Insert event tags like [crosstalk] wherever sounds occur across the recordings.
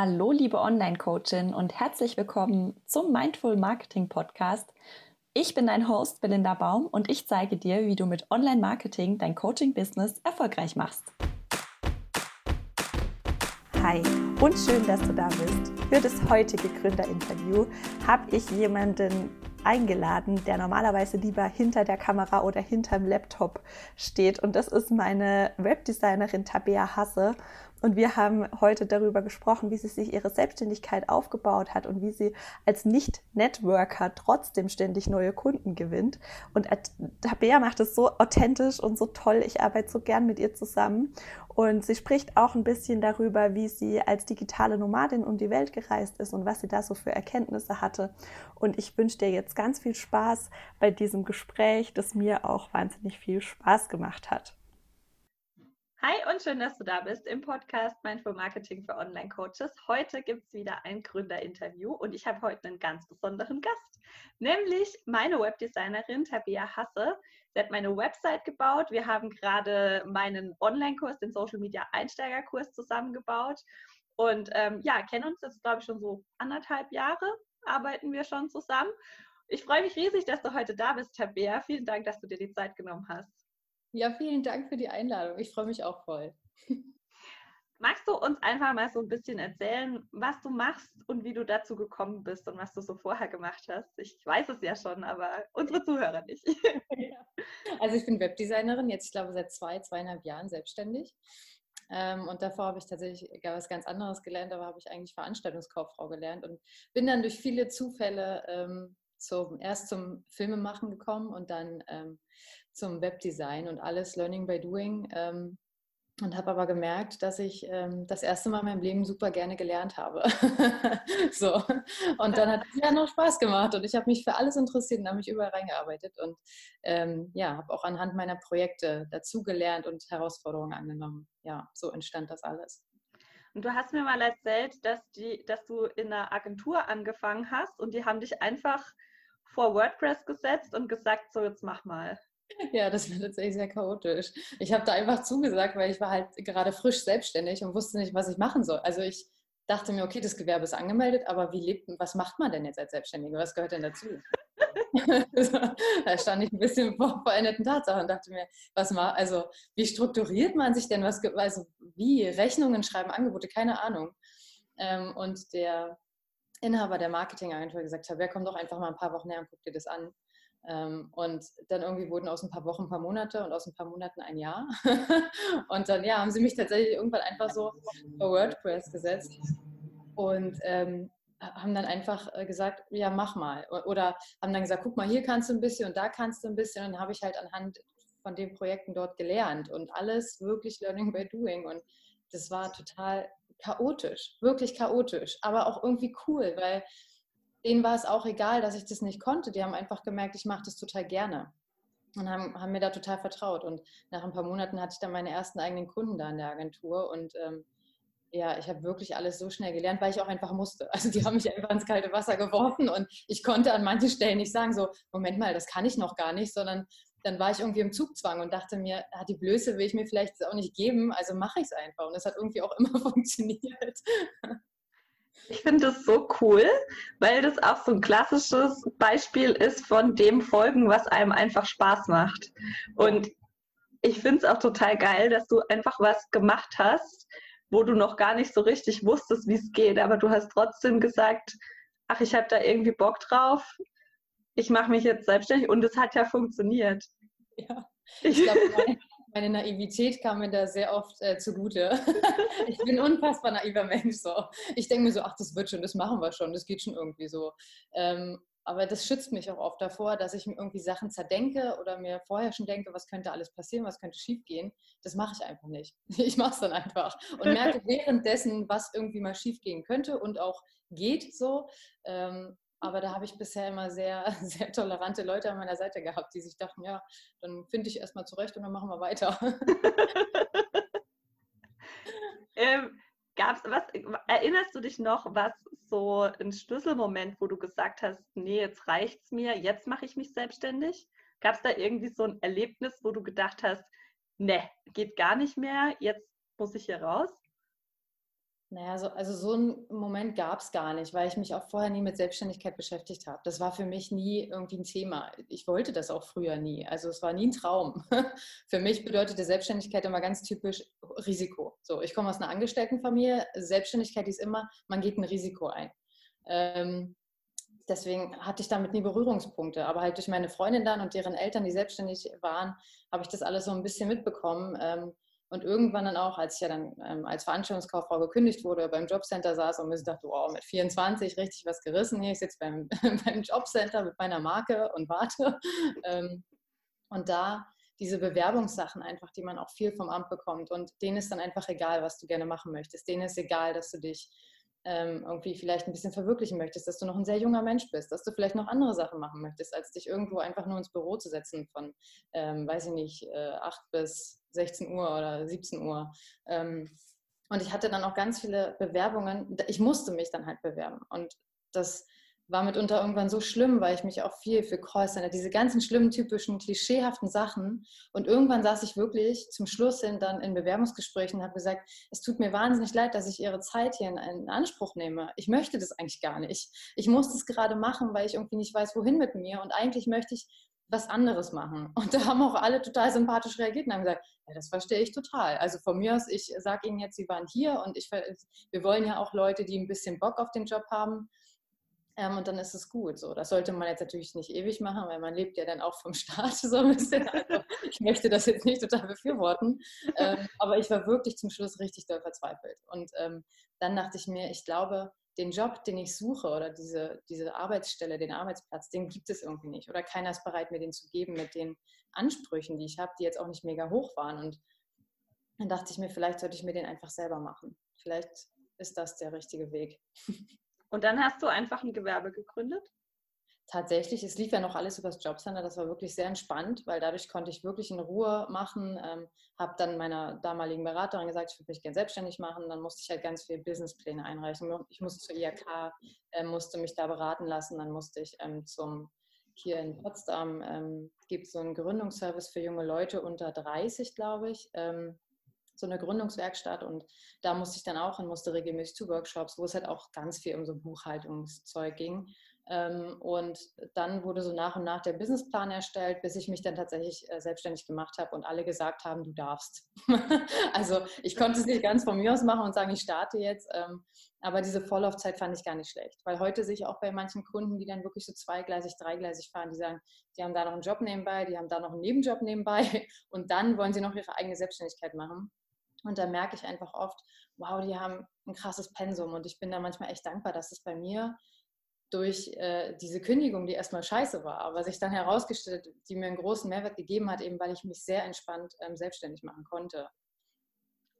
Hallo, liebe Online-Coachin und herzlich willkommen zum Mindful Marketing Podcast. Ich bin dein Host Belinda Baum und ich zeige dir, wie du mit Online-Marketing dein Coaching-Business erfolgreich machst. Hi und schön, dass du da bist. Für das heutige Gründerinterview habe ich jemanden eingeladen, der normalerweise lieber hinter der Kamera oder hinterm Laptop steht. Und das ist meine Webdesignerin Tabea Hasse. Und wir haben heute darüber gesprochen, wie sie sich ihre Selbstständigkeit aufgebaut hat und wie sie als Nicht-Networker trotzdem ständig neue Kunden gewinnt. Und Tabea macht es so authentisch und so toll. Ich arbeite so gern mit ihr zusammen. Und sie spricht auch ein bisschen darüber, wie sie als digitale Nomadin um die Welt gereist ist und was sie da so für Erkenntnisse hatte. Und ich wünsche dir jetzt ganz viel Spaß bei diesem Gespräch, das mir auch wahnsinnig viel Spaß gemacht hat. Hi und schön, dass du da bist im Podcast Mindful Marketing für Online-Coaches. Heute gibt es wieder ein Gründerinterview und ich habe heute einen ganz besonderen Gast, nämlich meine Webdesignerin Tabea Hasse. Sie hat meine Website gebaut. Wir haben gerade meinen Online-Kurs, den Social Media Einsteigerkurs zusammengebaut und ähm, ja, kennen uns jetzt, glaube ich, schon so anderthalb Jahre, arbeiten wir schon zusammen. Ich freue mich riesig, dass du heute da bist, Tabea. Vielen Dank, dass du dir die Zeit genommen hast. Ja, vielen Dank für die Einladung. Ich freue mich auch voll. Magst du uns einfach mal so ein bisschen erzählen, was du machst und wie du dazu gekommen bist und was du so vorher gemacht hast? Ich weiß es ja schon, aber unsere Zuhörer nicht. [laughs] Also ich bin Webdesignerin, jetzt ich glaube seit zwei, zweieinhalb Jahren selbstständig. Ähm, und davor habe ich tatsächlich was ganz anderes gelernt, aber habe ich eigentlich Veranstaltungskauffrau gelernt und bin dann durch viele Zufälle ähm, zum, erst zum Filmemachen gekommen und dann ähm, zum Webdesign und alles Learning by Doing. Ähm, und habe aber gemerkt, dass ich ähm, das erste Mal in meinem Leben super gerne gelernt habe. [laughs] so. Und dann hat es ja noch Spaß gemacht und ich habe mich für alles interessiert und habe mich überall reingearbeitet und ähm, ja, habe auch anhand meiner Projekte dazugelernt und Herausforderungen angenommen. Ja, so entstand das alles. Und du hast mir mal erzählt, dass, die, dass du in einer Agentur angefangen hast und die haben dich einfach vor WordPress gesetzt und gesagt, so jetzt mach mal. Ja, das war tatsächlich sehr chaotisch. Ich habe da einfach zugesagt, weil ich war halt gerade frisch selbstständig und wusste nicht, was ich machen soll. Also ich dachte mir, okay, das Gewerbe ist angemeldet, aber wie lebt, was macht man denn jetzt als Selbstständige? Was gehört denn dazu? [laughs] da stand ich ein bisschen vor veränderten Tatsachen und dachte mir, was mal, also wie strukturiert man sich denn? Was, also wie Rechnungen schreiben, Angebote, keine Ahnung. Ähm, und der Inhaber der Marketingagentur gesagt hat, wer kommt doch einfach mal ein paar Wochen her und guckt dir das an. Ähm, und dann irgendwie wurden aus ein paar Wochen ein paar Monate und aus ein paar Monaten ein Jahr. [laughs] und dann ja, haben sie mich tatsächlich irgendwann einfach so vor WordPress gesetzt und ähm, haben dann einfach äh, gesagt, ja, mach mal. Oder haben dann gesagt, guck mal, hier kannst du ein bisschen und da kannst du ein bisschen. Und dann habe ich halt anhand von den Projekten dort gelernt und alles wirklich Learning by Doing. Und das war total chaotisch, wirklich chaotisch, aber auch irgendwie cool, weil denen war es auch egal, dass ich das nicht konnte. Die haben einfach gemerkt, ich mache das total gerne und haben, haben, mir da total vertraut. Und nach ein paar Monaten hatte ich dann meine ersten eigenen Kunden da in der Agentur und ähm, ja, ich habe wirklich alles so schnell gelernt, weil ich auch einfach musste. [laughs] Also die haben mich einfach ins kalte Wasser geworfen und ich konnte an manchen Stellen nicht sagen, so, Moment mal, das kann ich noch gar nicht, sondern dann war ich irgendwie im Zugzwang und dachte mir, ah, die Blöße will ich mir vielleicht auch nicht geben, also mache ich es einfach. Und das hat irgendwie auch [laughs] immer funktioniert. Ich finde das so cool, weil das auch so ein klassisches Beispiel ist von dem Folgen, was einem einfach Spaß macht. Und ich finde es auch total geil, dass du einfach was gemacht hast, wo du noch gar nicht so richtig wusstest, wie es geht, aber du hast trotzdem gesagt, ach, ich habe da irgendwie Bock drauf, ich mache mich jetzt selbstständig und es hat ja funktioniert. Ja, [laughs] ich glaube, meine, Naivität kam mir da sehr oft äh, zugute. [laughs] ich bin ein unfassbar naiver Mensch. So. Ich denke mir so, ach, das wird schon, das machen wir schon, das geht schon irgendwie so. Ähm, aber das schützt mich auch oft davor, dass ich mir irgendwie Sachen zerdenke oder mir vorher schon denke, was könnte alles passieren, was könnte schiefgehen. Das mache ich einfach nicht. [laughs] Ich mache es dann einfach und merke [laughs] währenddessen, was irgendwie mal schiefgehen könnte und auch geht so. Ähm, aber da habe ich bisher immer sehr, [laughs] sehr tolerante Leute an meiner Seite gehabt, die sich dachten, ja, dann finde ich erstmal zurecht und dann machen wir weiter. [laughs] ähm, gab's was, erinnerst du dich noch, was so ein Schlüsselmoment, wo du gesagt hast, nee, jetzt reicht's mir, jetzt mache ich mich selbstständig? Gab es da irgendwie so ein Erlebnis, wo du gedacht hast, nee, geht gar nicht mehr, jetzt muss ich hier raus? Naja, so, also so einen Moment gab es gar nicht, weil ich mich auch vorher nie mit Selbstständigkeit beschäftigt habe. Das war für mich nie irgendwie ein Thema. Ich wollte das auch früher nie. Also es war nie ein Traum. [laughs] für mich bedeutete Selbstständigkeit immer ganz typisch Risiko. So, ich komme aus einer Angestelltenfamilie. Selbstständigkeit ist immer, man geht ein Risiko ein. Ähm, deswegen hatte ich damit nie Berührungspunkte. Aber halt durch meine Freundin dann und deren Eltern, die selbstständig waren, habe ich das alles so ein bisschen mitbekommen. Ähm, und irgendwann dann auch, als ich ja dann ähm, als Veranstaltungskauffrau gekündigt wurde, beim Jobcenter saß und mir dachte, wow, mit 24 richtig was gerissen hier. Ich sitze beim, [laughs] beim Jobcenter mit meiner Marke und warte. [laughs] Ähm, und da diese Bewerbungssachen einfach, die man auch viel vom Amt bekommt. Und denen ist dann einfach egal, was du gerne machen möchtest. Denen ist egal, dass du dich ähm, irgendwie vielleicht ein bisschen verwirklichen möchtest, dass du noch ein sehr junger Mensch bist, dass du vielleicht noch andere Sachen machen möchtest, als dich irgendwo einfach nur ins Büro zu setzen von, ähm, weiß ich nicht, äh, 8 bis 16 Uhr oder 17 Uhr. Ähm, und ich hatte dann auch ganz viele Bewerbungen. Ich musste mich dann halt bewerben. Und das war mitunter irgendwann so schlimm, weil ich mich auch viel für Callcenter, diese ganzen schlimmen, typischen, klischeehaften Sachen. Und irgendwann saß ich wirklich zum Schluss hin dann in Bewerbungsgesprächen und habe gesagt, es tut mir wahnsinnig leid, dass ich Ihre Zeit hier in, in Anspruch nehme. Ich möchte das eigentlich gar nicht. Ich muss das gerade machen, weil ich irgendwie nicht weiß, wohin mit mir. Und eigentlich möchte ich was anderes machen. [laughs] Und da haben auch alle total sympathisch reagiert und haben gesagt, ja, das verstehe ich total. Also von mir aus, ich sage Ihnen jetzt, Sie waren hier und ich, wir wollen ja auch Leute, die ein bisschen Bock auf den Job haben. Ähm, und dann ist es gut. So, das sollte man jetzt natürlich nicht ewig machen, weil man lebt ja dann auch vom [laughs] Staat so ein bisschen. Also, ich möchte das jetzt nicht total befürworten. Ähm, aber ich war wirklich zum Schluss richtig doll verzweifelt. Und ähm, dann dachte ich mir, ich glaube, den Job, den ich suche oder diese, diese Arbeitsstelle, den Arbeitsplatz, den gibt es irgendwie nicht. Oder keiner ist bereit, mir den zu geben mit den Ansprüchen, die ich habe, die jetzt auch nicht mega hoch waren. Und dann dachte ich mir, vielleicht sollte ich mir den einfach selber machen. Vielleicht ist das der richtige Weg. [laughs] Und dann hast du einfach ein Gewerbe gegründet? Tatsächlich, es lief ja noch alles über das Jobcenter. Das war wirklich sehr entspannt, weil dadurch konnte ich wirklich in Ruhe machen. Ähm, habe dann meiner damaligen Beraterin gesagt, ich würde mich gerne selbstständig machen. Dann musste ich halt ganz viele Businesspläne einreichen. Ich musste zur IHK, äh, musste mich da beraten lassen. Dann musste ich ähm, zum hier in Potsdam ähm, gibt es so einen Gründungsservice für junge Leute unter 30, glaube ich. Ähm, so eine Gründungswerkstatt und da musste ich dann auch hin, musste regelmäßig zu Workshops, wo es halt auch ganz viel um so Buchhaltungszeug ging. Ähm, und dann wurde so nach und nach der Businessplan erstellt, bis ich mich dann tatsächlich äh, selbstständig gemacht habe und alle gesagt haben, du darfst. [laughs] also ich konnte es nicht ganz von mir aus machen und sagen, ich starte jetzt. Ähm, aber diese Vorlaufzeit fand ich gar nicht schlecht, weil heute sehe ich auch bei manchen Kunden, die dann wirklich so zweigleisig, dreigleisig fahren, die sagen, die haben da noch einen Job nebenbei, die haben da noch einen Nebenjob nebenbei [laughs] und dann wollen sie noch ihre eigene Selbstständigkeit machen. Und da merke ich einfach oft, wow, die haben ein krasses Pensum. Und ich bin da manchmal echt dankbar, dass es bei mir durch äh, diese Kündigung, die erstmal scheiße war, aber sich dann herausgestellt, die mir einen großen Mehrwert gegeben hat, eben weil ich mich sehr entspannt ähm, selbstständig machen konnte.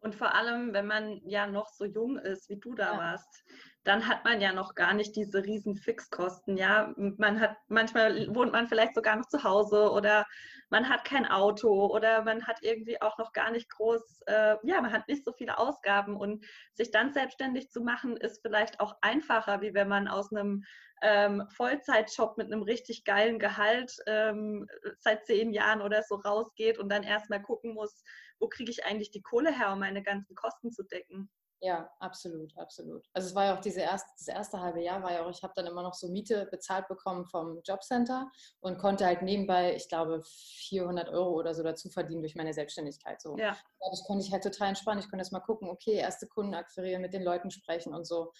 Und vor allem, wenn man ja noch so jung ist, wie du da ja. warst, dann hat man ja noch gar nicht diese riesen Fixkosten. Ja, man hat manchmal wohnt man vielleicht sogar noch zu Hause oder man hat kein Auto oder man hat irgendwie auch noch gar nicht groß, äh, ja, man hat nicht so viele Ausgaben und sich dann selbstständig zu machen ist vielleicht auch einfacher, wie wenn man aus einem ähm, Vollzeitjob mit einem richtig geilen Gehalt ähm, seit zehn Jahren oder so rausgeht und dann erstmal gucken muss, wo kriege ich eigentlich die Kohle her, um meine ganzen Kosten zu decken. Ja, absolut, absolut. Also es war ja auch diese erste, das erste halbe Jahr war ja auch, ich habe dann immer noch so Miete bezahlt bekommen vom Jobcenter und konnte halt nebenbei, ich glaube, 400 Euro oder so dazu verdienen durch meine Selbstständigkeit. So. Ja. Dadurch konnte ich halt total entspannen. Ich konnte jetzt mal gucken, okay, erste Kunden akquirieren, mit den Leuten sprechen und so.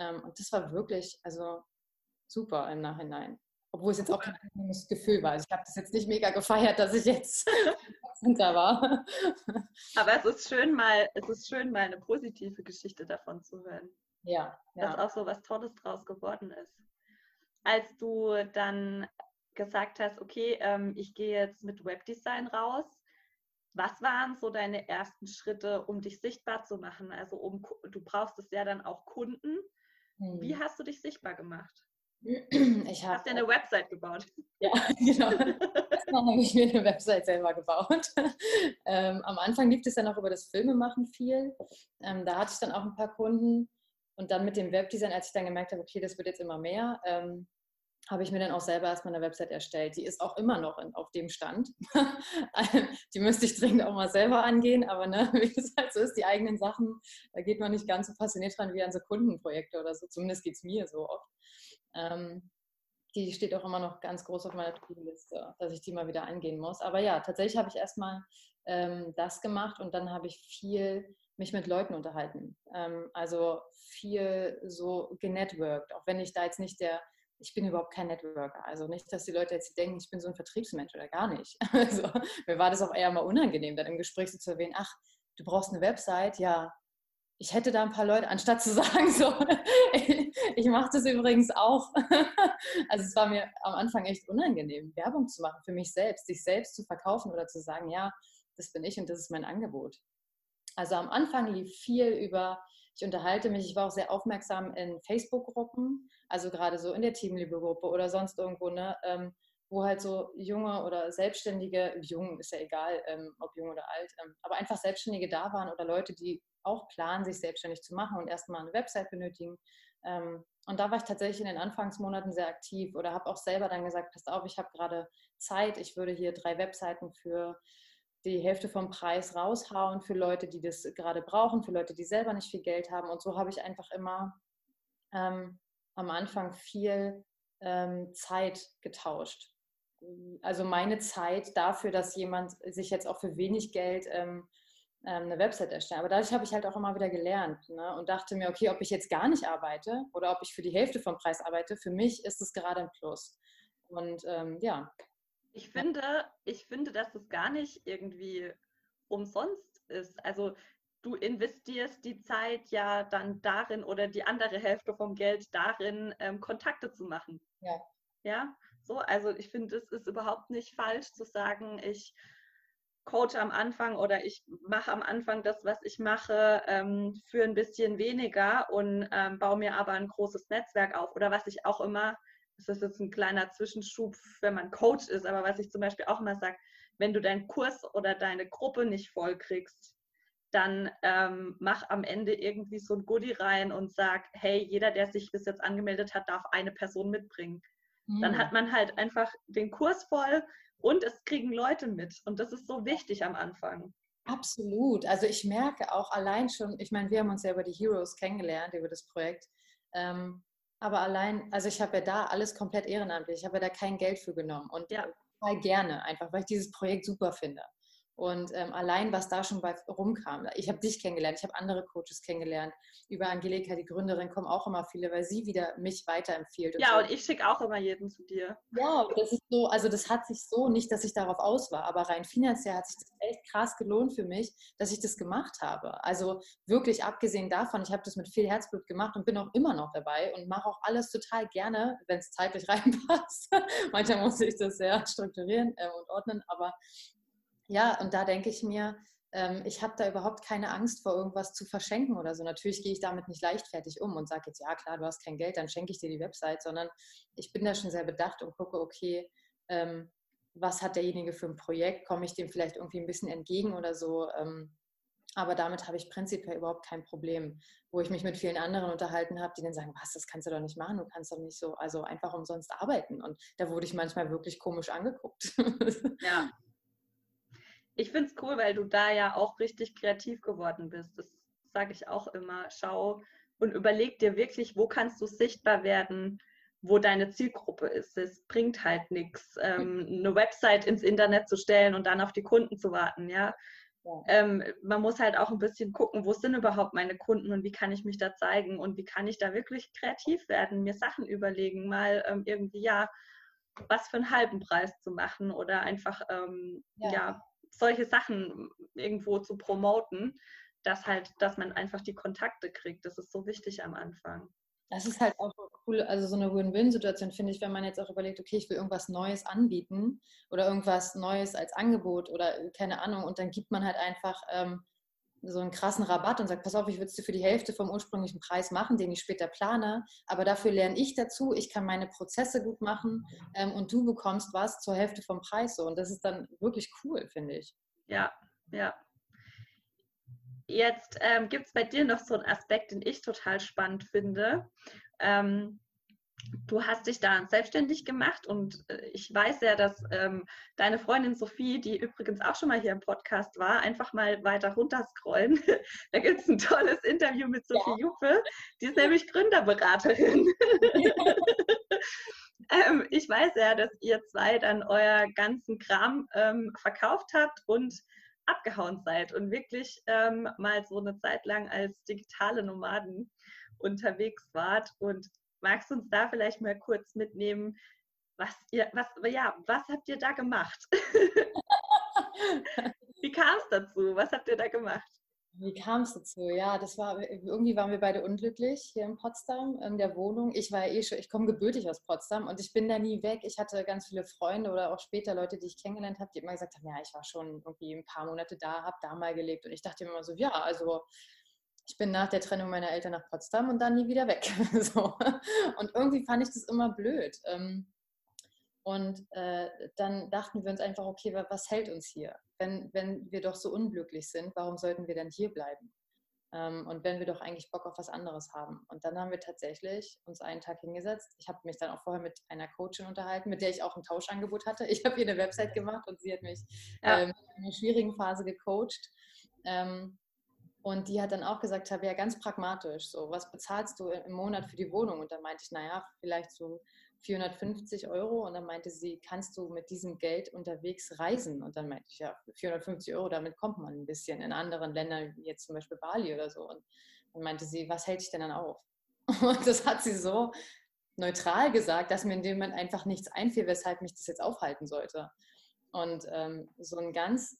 Ähm, und das war wirklich, also super im Nachhinein. Obwohl es jetzt auch kein angenehmes Gefühl war. Also ich habe das jetzt nicht mega gefeiert, dass ich jetzt [laughs] [laughs] hinter war. Aber es ist schön mal, es ist schön mal eine positive Geschichte davon zu hören. Ja. ja. Dass auch so was Tolles draus geworden ist. Als du dann gesagt hast, okay, ähm, ich gehe jetzt mit Webdesign raus, was waren so deine ersten Schritte, um dich sichtbar zu machen? Also um, du brauchst es ja dann auch Kunden. Hm. Wie hast du dich sichtbar gemacht? Ich hab, Hast du eine Website gebaut? Ja, [laughs] genau. [laughs] Erstmal habe ich mir eine Website selber gebaut. [laughs] Ähm, am Anfang lief es ja noch über das Filmemachen viel. Ähm, da hatte ich dann auch ein paar Kunden. Und dann mit dem Webdesign, als ich dann gemerkt habe, okay, das wird jetzt immer mehr, ähm, habe ich mir dann auch selber erstmal eine Website erstellt. Die ist auch immer noch in, auf dem Stand. die müsste ich dringend auch mal selber angehen, aber ne, wie es halt so ist, die eigenen Sachen, da geht man nicht ganz so passioniert dran wie an so Kundenprojekte oder so. Zumindest geht es mir so oft. Ähm, die steht auch immer noch ganz groß auf meiner To-Do-Liste, dass ich die mal wieder angehen muss. Aber ja, tatsächlich habe ich erstmal ähm, das gemacht und dann habe ich viel mich mit Leuten unterhalten. Ähm, also viel so genetworked, auch wenn ich da jetzt nicht der ich bin überhaupt kein Networker. Also nicht, dass die Leute jetzt denken, ich bin so ein Vertriebsmensch oder gar nicht. [laughs] Also mir war das auch eher mal unangenehm, dann im Gespräch so zu erwähnen, ach, du brauchst eine Website, ja, ich hätte da ein paar Leute, anstatt zu [laughs] sagen, so, ich mache das übrigens auch. [laughs] Also es war mir am Anfang echt unangenehm, Werbung zu machen für mich selbst, sich selbst zu verkaufen oder zu sagen, ja, das bin ich und das ist mein Angebot. Also am Anfang lief viel über ich unterhalte mich, ich war auch sehr aufmerksam in Facebook-Gruppen, also gerade so in der Teamliebe-Gruppe oder sonst irgendwo, ne, ähm, wo halt so junge oder Selbstständige, jung ist ja egal, ähm, ob jung oder alt, ähm, aber einfach Selbstständige da waren oder Leute, die auch planen, sich selbstständig zu machen und erstmal eine Website benötigen. Ähm, und da war ich tatsächlich in den Anfangsmonaten sehr aktiv oder habe auch selber dann gesagt, passt auf, ich habe gerade Zeit, ich würde hier drei Webseiten für die Hälfte vom Preis raushauen für Leute, die das gerade brauchen, für Leute, die selber nicht viel Geld haben. Und so habe ich einfach immer ähm, am Anfang viel ähm, Zeit getauscht. Also meine Zeit dafür, dass jemand sich jetzt auch für wenig Geld ähm, eine Website erstellt. Aber dadurch habe ich halt auch immer wieder gelernt ne? und dachte mir, okay, ob ich jetzt gar nicht arbeite oder ob ich für die Hälfte vom Preis arbeite, für mich ist es gerade ein Plus. Und ähm, ja, ich finde, ich finde, dass es gar nicht irgendwie umsonst ist. Also du investierst die Zeit ja dann darin oder die andere Hälfte vom Geld darin, ähm, Kontakte zu machen. Ja. Ja, so, also ich finde, es ist überhaupt nicht falsch zu sagen, ich coache am Anfang oder ich mache am Anfang das, was ich mache, ähm, für ein bisschen weniger und ähm, baue mir aber ein großes Netzwerk auf. Oder was ich auch immer das ist jetzt ein kleiner Zwischenschub, wenn man Coach ist, aber was ich zum Beispiel auch immer sage, wenn du deinen Kurs oder deine Gruppe nicht voll kriegst, dann ähm, mach am Ende irgendwie so ein Goodie rein und sag, hey, jeder, der sich bis jetzt angemeldet hat, darf eine Person mitbringen. Mhm. Dann hat man halt einfach den Kurs voll und es kriegen Leute mit. Und das ist so wichtig am Anfang. Absolut. Also ich merke auch allein schon, ich meine, wir haben uns ja über die Heroes kennengelernt, über das Projekt. Ähm, aber allein, also ich habe ja da alles komplett ehrenamtlich. Ich habe ja da kein Geld für genommen und ja. gerne, einfach weil ich dieses Projekt super finde. Und ähm, allein, was da schon bei rumkam, ich habe dich kennengelernt, ich habe andere Coaches kennengelernt. Über Angelika, die Gründerin, kommen auch immer viele, weil sie wieder mich weiterempfiehlt. Und ja, so. und ich schicke auch immer jeden zu dir. Ja, das ist so, also das hat sich so, nicht, dass ich darauf aus war, aber rein finanziell hat sich das echt krass gelohnt für mich, dass ich das gemacht habe. Also wirklich abgesehen davon, ich habe das mit viel Herzblut gemacht und bin auch immer noch dabei und mache auch alles total gerne, wenn es zeitlich [laughs] reinpasst. Manchmal muss ich das sehr strukturieren äh, und ordnen, aber ja, und da denke ich mir, ähm, ich habe da überhaupt keine Angst vor irgendwas zu verschenken oder so. Natürlich gehe ich damit nicht leichtfertig um und sage jetzt, ja klar, du hast kein Geld, dann schenke ich dir die Website, sondern ich bin da schon sehr bedacht und gucke, okay, ähm, was hat derjenige für ein Projekt? Komme ich dem vielleicht irgendwie ein bisschen entgegen oder so? Ähm, aber damit habe ich prinzipiell überhaupt kein Problem, wo ich mich mit vielen anderen unterhalten habe, die dann sagen, was, das kannst du doch nicht machen, du kannst doch nicht so, also einfach umsonst arbeiten. Und da wurde ich manchmal wirklich komisch angeguckt. [laughs] Ja, ich finde es cool, weil du da ja auch richtig kreativ geworden bist. Das sage ich auch immer. Schau und überleg dir wirklich, wo kannst du sichtbar werden, wo deine Zielgruppe ist. Es bringt halt nichts, ähm, eine Website ins Internet zu stellen und dann auf die Kunden zu warten. Ja? ja. Ähm, man muss halt auch ein bisschen gucken, wo sind überhaupt meine Kunden und wie kann ich mich da zeigen und wie kann ich da wirklich kreativ werden, mir Sachen überlegen, mal ähm, irgendwie ja was für einen halben Preis zu machen oder einfach ähm, ja. ja solche Sachen irgendwo zu promoten, dass halt, dass man einfach die Kontakte kriegt. Das ist so wichtig am Anfang. Das ist halt auch cool, also so eine Win-Win-Situation finde ich, wenn man jetzt auch überlegt, okay, ich will irgendwas Neues anbieten oder irgendwas Neues als Angebot oder keine Ahnung und dann gibt man halt einfach ähm, so einen krassen Rabatt und sagt, pass auf, ich würde es dir für die Hälfte vom ursprünglichen Preis machen, den ich später plane, aber dafür lerne ich dazu, ich kann meine Prozesse gut machen ähm, und du bekommst was zur Hälfte vom Preis so und das ist dann wirklich cool, finde ich. Ja, ja. Jetzt ähm, gibt es bei dir noch so einen Aspekt, den ich total spannend finde. Ähm, du hast dich da selbstständig gemacht und äh, ich weiß ja, dass ähm, deine Freundin Sophie, die übrigens auch schon mal hier im Podcast war, einfach mal weiter runterscrollen. [laughs] da gibt es ein tolles Interview mit Sophie ja. Juppe. Die ist nämlich Gründerberaterin. [laughs] ähm, ich weiß ja, dass ihr zwei dann euer ganzen Kram ähm, verkauft habt und abgehauen seid und wirklich ähm, mal so eine Zeit lang als digitale Nomaden unterwegs wart. Und magst du uns da vielleicht mal kurz mitnehmen, was ihr, was, ja, was habt ihr da gemacht? [laughs] Wie kam es dazu? Was habt ihr da gemacht? Wie kam es dazu? Ja, das war irgendwie waren wir beide unglücklich hier in Potsdam in der Wohnung. Ich war eh schon, ich komme gebürtig aus Potsdam und ich bin da nie weg. Ich hatte ganz viele Freunde oder auch später Leute, die ich kennengelernt habe, die immer gesagt haben, ja, ich war schon irgendwie ein paar Monate da, habe da mal gelebt und ich dachte immer so, ja, also ich bin nach der Trennung meiner Eltern nach Potsdam und dann nie wieder weg. [laughs] so. Und irgendwie fand ich das immer blöd. Ähm, und äh, dann dachten wir uns einfach, okay, was hält uns hier? Wenn, wenn wir doch so unglücklich sind, warum sollten wir dann hier bleiben? Ähm, und wenn wir doch eigentlich Bock auf was anderes haben. Und dann haben wir tatsächlich uns einen Tag hingesetzt. Ich habe mich dann auch vorher mit einer Coachin unterhalten, mit der ich auch ein Tauschangebot hatte. Ich habe ihr eine Website gemacht und sie hat mich ja. ähm, in einer schwierigen Phase gecoacht. Ähm, und die hat dann auch gesagt, habe ja ganz pragmatisch, so, was bezahlst du im Monat für die Wohnung? Und dann meinte ich, naja, vielleicht so 450 Euro. Und dann meinte sie, kannst du mit diesem Geld unterwegs reisen? Und dann meinte ich, ja, 450 Euro, damit kommt man ein bisschen in anderen Ländern, wie jetzt zum Beispiel Bali oder so. Und dann meinte sie, was hält dich denn dann auf? [laughs] Und das hat sie so neutral gesagt, dass mir in dem Moment einfach nichts einfiel, weshalb mich das jetzt aufhalten sollte. Und ähm, so ein ganz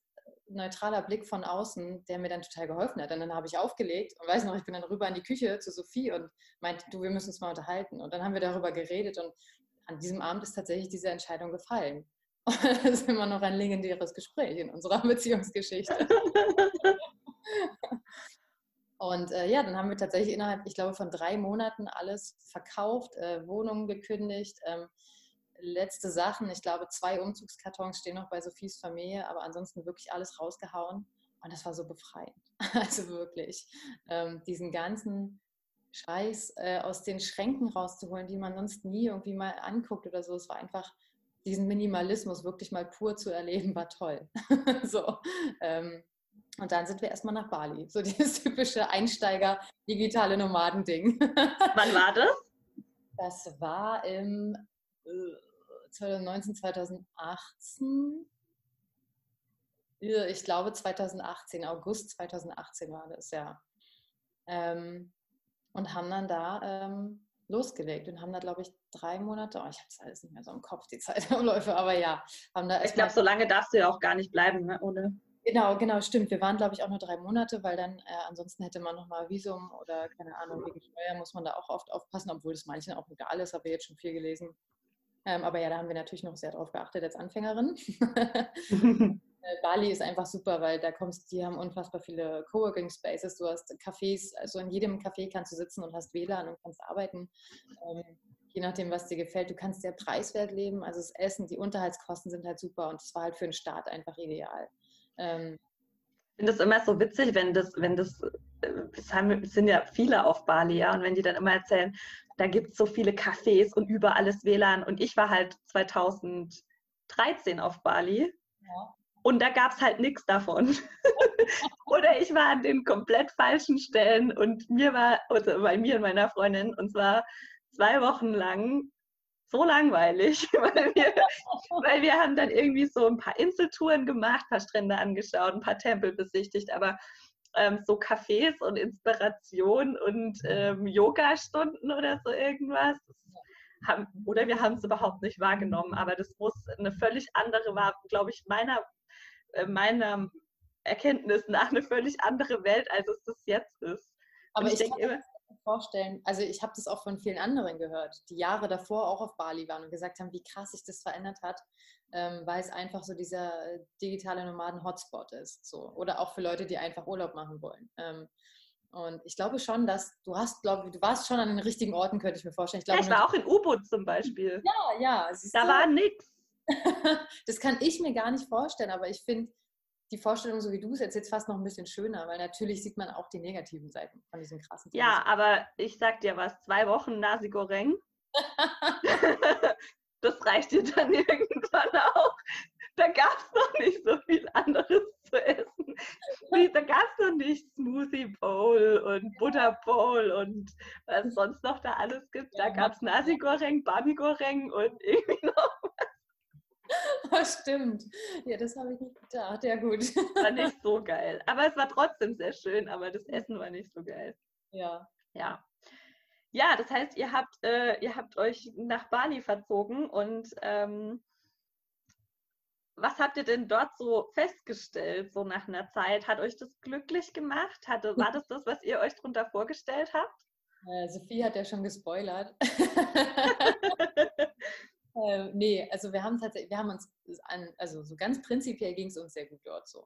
neutraler Blick von außen, der mir dann total geholfen hat. Und dann habe ich aufgelegt und weiß noch, ich bin dann rüber in die Küche zu Sophie und meinte, du, wir müssen uns mal unterhalten. Und dann haben wir darüber geredet und an diesem Abend ist tatsächlich diese Entscheidung gefallen. Und [laughs] das ist immer noch ein legendäres Gespräch in unserer Beziehungsgeschichte. [laughs] Und äh, ja, dann haben wir tatsächlich innerhalb, ich glaube, von drei Monaten alles verkauft, äh, Wohnungen gekündigt, ähm, letzte Sachen. Ich glaube, zwei Umzugskartons stehen noch bei Sophies Familie, aber ansonsten wirklich alles rausgehauen. Und das war so befreiend. [laughs] Also wirklich, ähm, diesen ganzen Scheiß äh, aus den Schränken rauszuholen, die man sonst nie irgendwie mal anguckt oder so. Es war einfach, diesen Minimalismus wirklich mal pur zu erleben, war toll. [laughs] so. Ähm, und dann sind wir erstmal nach Bali. So dieses typische Einsteiger-digitale Nomaden-Ding. [laughs] Wann war das? Das war im 2019, 2018. Ich glaube 2018, August 2018 war das, ja. Ähm, und haben dann da ähm, losgelegt und haben da, glaube ich, drei Monate, oh, ich habe es alles nicht mehr so im Kopf, die [laughs] Zeitumläufe, aber ja, haben da Ich glaube, so lange darfst du ja auch gar nicht bleiben, ne? ohne. Genau, genau, stimmt. Wir waren, glaube ich, auch nur drei Monate, weil dann äh, ansonsten hätte man nochmal Visum oder keine Ahnung, wegen Steuer muss man da auch oft aufpassen, obwohl das manchen auch egal ist, habe ich jetzt schon viel gelesen. Ähm, aber ja, da haben wir natürlich noch sehr drauf geachtet als Anfängerin. [laughs] [laughs] Äh, Bali ist einfach super, weil da kommst, die haben unfassbar viele Coworking Spaces, du hast Cafés, also in jedem Café kannst du sitzen und hast WLAN und kannst arbeiten. Ähm, je nachdem, was dir gefällt. Du kannst sehr preiswert leben, also das Essen, die Unterhaltskosten sind halt super und es war halt für den Start einfach ideal. Ähm, finde das immer so witzig, wenn das, wenn das, äh, es sind ja viele auf Bali, ja, und wenn die dann immer erzählen, da gibt es so viele Cafés und überall ist WLAN. Und ich war halt 2013 auf Bali. Ja. Und da gab es halt nichts davon. [laughs] Oder ich war an den komplett falschen Stellen und mir war, also bei mir und meiner Freundin, und zwar zwei Wochen lang so langweilig, [laughs] weil wir, weil wir haben dann irgendwie so ein paar Inseltouren gemacht, ein paar Strände angeschaut, ein paar Tempel besichtigt, aber ähm, so Cafés und Inspiration und ähm, Yoga-Stunden oder so irgendwas. Haben, oder wir haben es überhaupt nicht wahrgenommen, aber das muss eine völlig andere, war, glaube ich, meiner, äh, meiner Erkenntnis nach eine völlig andere Welt, als es das jetzt ist. Aber und ich, ich denke immer, vorstellen, also ich habe das auch von vielen anderen gehört, die Jahre davor auch auf Bali waren und gesagt haben, wie krass sich das verändert hat, ähm, weil es einfach so dieser digitale Nomaden-Hotspot ist. So. Oder auch für Leute, die einfach Urlaub machen wollen. Ähm, und ich glaube schon, dass du hast, glaube du warst schon an den richtigen Orten, könnte ich mir vorstellen. Ich, glaube, ja, ich war auch in U-Boot zum Beispiel. Ja, ja. Da war nichts. [laughs] das kann ich mir gar nicht vorstellen, aber ich finde, die Vorstellung, so wie du es erzählst, fast noch ein bisschen schöner, weil natürlich sieht man auch die negativen Seiten von diesem krassen Ja, aber ich sag dir was, zwei Wochen Nasi Goreng [laughs] das reicht dir dann irgendwann auch. Da gab es noch nicht so viel anderes zu essen. Da gab es noch nicht Smoothie Bowl und Butter Bowl und was sonst noch da alles gibt. Da gab es Nasi Goreng, Bami Goreng und irgendwie noch [laughs] stimmt. Ja, das habe ich nicht gedacht. Ja, gut. War nicht so [laughs] geil. Aber es war trotzdem sehr schön, aber das Essen war nicht so geil. Ja. Ja. Ja, das heißt, ihr habt, äh, ihr habt euch nach Bali verzogen und ähm, was habt ihr denn dort so festgestellt, so nach einer Zeit? Hat euch das glücklich gemacht? Hatte, war das das, was ihr euch darunter vorgestellt habt? Äh, Sophie hat ja schon gespoilert. [laughs] äh, nee, also wir haben tatsächlich, wir haben uns an, also so ganz prinzipiell ging es uns sehr gut dort so.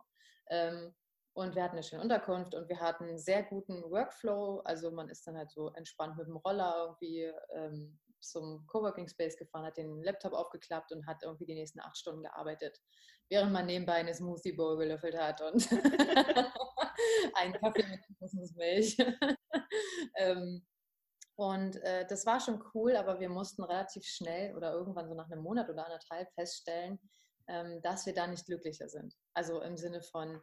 Ähm, und wir hatten eine schöne Unterkunft und wir hatten einen sehr guten Workflow. Also man ist dann halt so entspannt mit dem Roller irgendwie ähm, zum Coworking Space gefahren, hat den Laptop aufgeklappt und hat irgendwie die nächsten acht Stunden gearbeitet, während man nebenbei eine Smoothie Bowl gelöffelt hat und [laughs] einen Kaffee mit Kokosnussmilch. [laughs] ähm, und äh, das war schon cool, aber wir mussten relativ schnell oder irgendwann so nach einem Monat oder anderthalb feststellen, ähm, dass wir da nicht glücklicher sind. Also im Sinne von,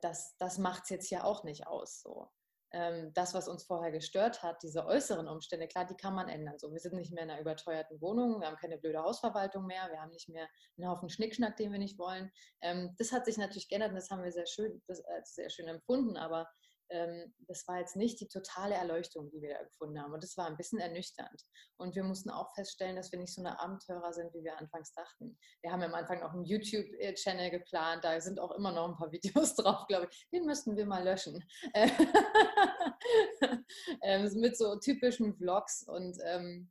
das, das macht es jetzt ja auch nicht aus. So. Ähm, das, was uns vorher gestört hat, diese äußeren Umstände, klar, die kann man ändern. So, wir sind nicht mehr in einer überteuerten Wohnung, wir haben keine blöde Hausverwaltung mehr, wir haben nicht mehr einen Haufen Schnickschnack, den wir nicht wollen. Ähm, das hat sich natürlich geändert und das haben wir sehr schön, das, als sehr schön empfunden, aber ähm, das war jetzt nicht die totale Erleuchtung, die wir da gefunden haben. Und das war ein bisschen ernüchternd. Und wir mussten auch feststellen, dass wir nicht so eine Abenteurer sind, wie wir anfangs dachten. Wir haben am Anfang noch einen YouTube-Channel geplant, da sind auch immer noch ein paar [laughs] Videos drauf, glaube ich. Den müssten wir mal löschen. [laughs] ähm, mit so typischen Vlogs und ähm,